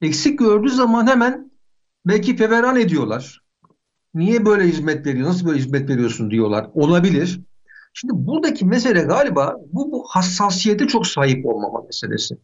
eksik gördüğü zaman hemen belki feveran ediyorlar. Niye böyle hizmet veriyor? Nasıl böyle hizmet veriyorsun diyorlar. Olabilir. Şimdi buradaki mesele galiba bu, bu hassasiyete çok sahip olmama meselesi.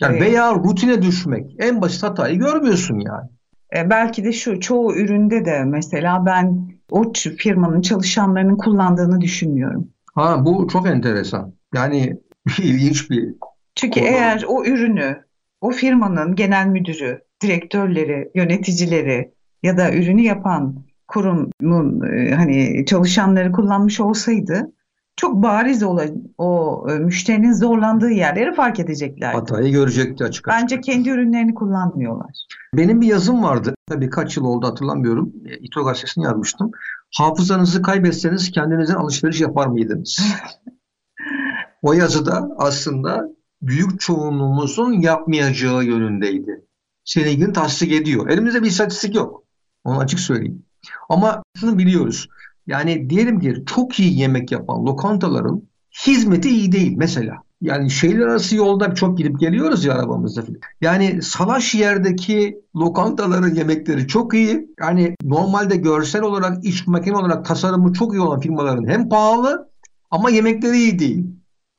Yani evet. veya rutine düşmek. En basit hatayı görmüyorsun yani. E, belki de şu çoğu üründe de mesela ben o firmanın çalışanlarının kullandığını düşünmüyorum. Ha bu çok enteresan. Yani ilginç bir Çünkü konu. eğer o ürünü o firmanın genel müdürü, direktörleri, yöneticileri ya da ürünü yapan kurumun e, hani çalışanları kullanmış olsaydı çok bariz olan o e, müşterinin zorlandığı yerleri fark edecekler. Hatayı görecekti açık açık. Bence kendi ürünlerini kullanmıyorlar. Benim bir yazım vardı. Birkaç yıl oldu hatırlamıyorum. E, İTO gazetesini yazmıştım. Hafızanızı kaybetseniz kendinizden alışveriş yapar mıydınız? o yazıda aslında büyük çoğunluğumuzun yapmayacağı yönündeydi. Seninkini tasdik ediyor. Elimizde bir istatistik yok. Onu açık söyleyeyim. Ama şunu biliyoruz. Yani diyelim ki çok iyi yemek yapan lokantaların hizmeti iyi değil mesela. Yani şehirler arası yolda çok gidip geliyoruz ya arabamızda. Yani salaş yerdeki lokantaların yemekleri çok iyi. Yani normalde görsel olarak, iş makine olarak tasarımı çok iyi olan firmaların hem pahalı ama yemekleri iyi değil.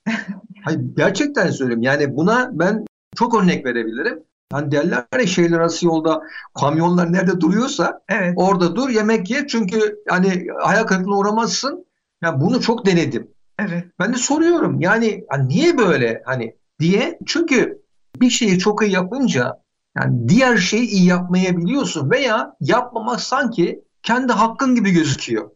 Hayır, gerçekten söylüyorum. Yani buna ben çok örnek verebilirim. Hani derler ya şehirler arası yolda kamyonlar nerede duruyorsa evet. orada dur yemek ye çünkü hani hayal kırıklığına uğramazsın. Ya bunu çok denedim. Evet. Ben de soruyorum yani hani niye böyle hani diye çünkü bir şeyi çok iyi yapınca yani diğer şeyi iyi yapmayabiliyorsun veya yapmamak sanki kendi hakkın gibi gözüküyor.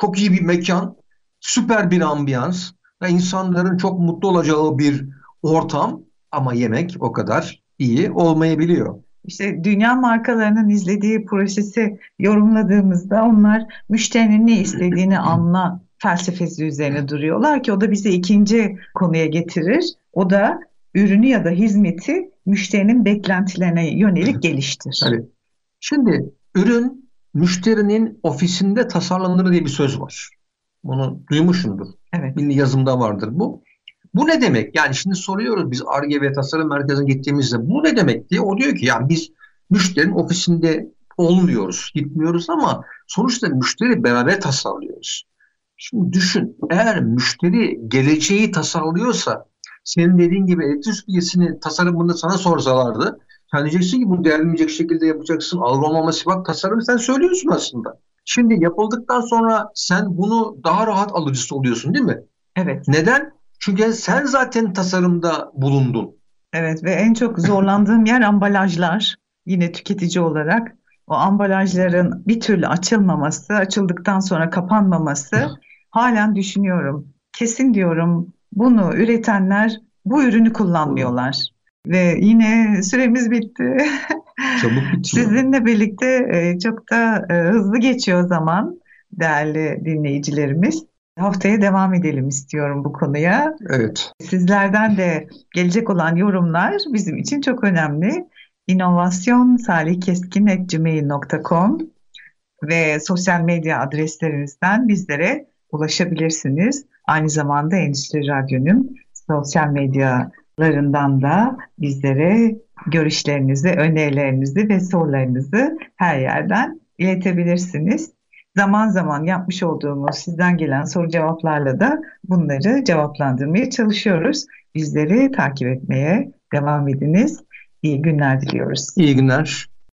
Çok iyi bir mekan, süper bir ambiyans ve insanların çok mutlu olacağı bir ortam ama yemek o kadar iyi olmayabiliyor. İşte dünya markalarının izlediği prosesi yorumladığımızda onlar müşterinin ne istediğini anla felsefesi üzerine duruyorlar ki o da bizi ikinci konuya getirir. O da ürünü ya da hizmeti müşterinin beklentilerine yönelik geliştir. Evet. Şimdi ürün müşterinin ofisinde tasarlanır diye bir söz var. Bunu duymuşsundur. Evet. Bir yazımda vardır bu. Bu ne demek? Yani şimdi soruyoruz biz ARGE ve tasarım merkezine gittiğimizde bu ne demek diye. O diyor ki yani biz müşterinin ofisinde olmuyoruz, gitmiyoruz ama sonuçta müşteri beraber tasarlıyoruz. Şimdi düşün eğer müşteri geleceği tasarlıyorsa senin dediğin gibi elektrik süpürgesini tasarımını sana sorsalardı sen diyeceksin ki bunu değerlenmeyecek şekilde yapacaksın. Algı olmaması bak tasarım sen söylüyorsun aslında. Şimdi yapıldıktan sonra sen bunu daha rahat alıcısı oluyorsun değil mi? Evet. Neden? Çünkü sen zaten tasarımda bulundun. Evet ve en çok zorlandığım yer ambalajlar. Yine tüketici olarak o ambalajların bir türlü açılmaması, açıldıktan sonra kapanmaması halen düşünüyorum. Kesin diyorum bunu üretenler bu ürünü kullanmıyorlar. Ve yine süremiz bitti. Çabuk bitiyor. Sizinle birlikte e, çok da e, hızlı geçiyor zaman değerli dinleyicilerimiz. Haftaya devam edelim istiyorum bu konuya. Evet. Sizlerden de gelecek olan yorumlar bizim için çok önemli. İnovasyon salihkeskin.gmail.com ve sosyal medya adreslerimizden bizlere ulaşabilirsiniz. Aynı zamanda Endüstri Radyo'nun sosyal medyalarından da bizlere görüşlerinizi, önerilerinizi ve sorularınızı her yerden iletebilirsiniz. Zaman zaman yapmış olduğumuz sizden gelen soru cevaplarla da bunları cevaplandırmaya çalışıyoruz. Bizleri takip etmeye devam ediniz. İyi günler diliyoruz. İyi günler.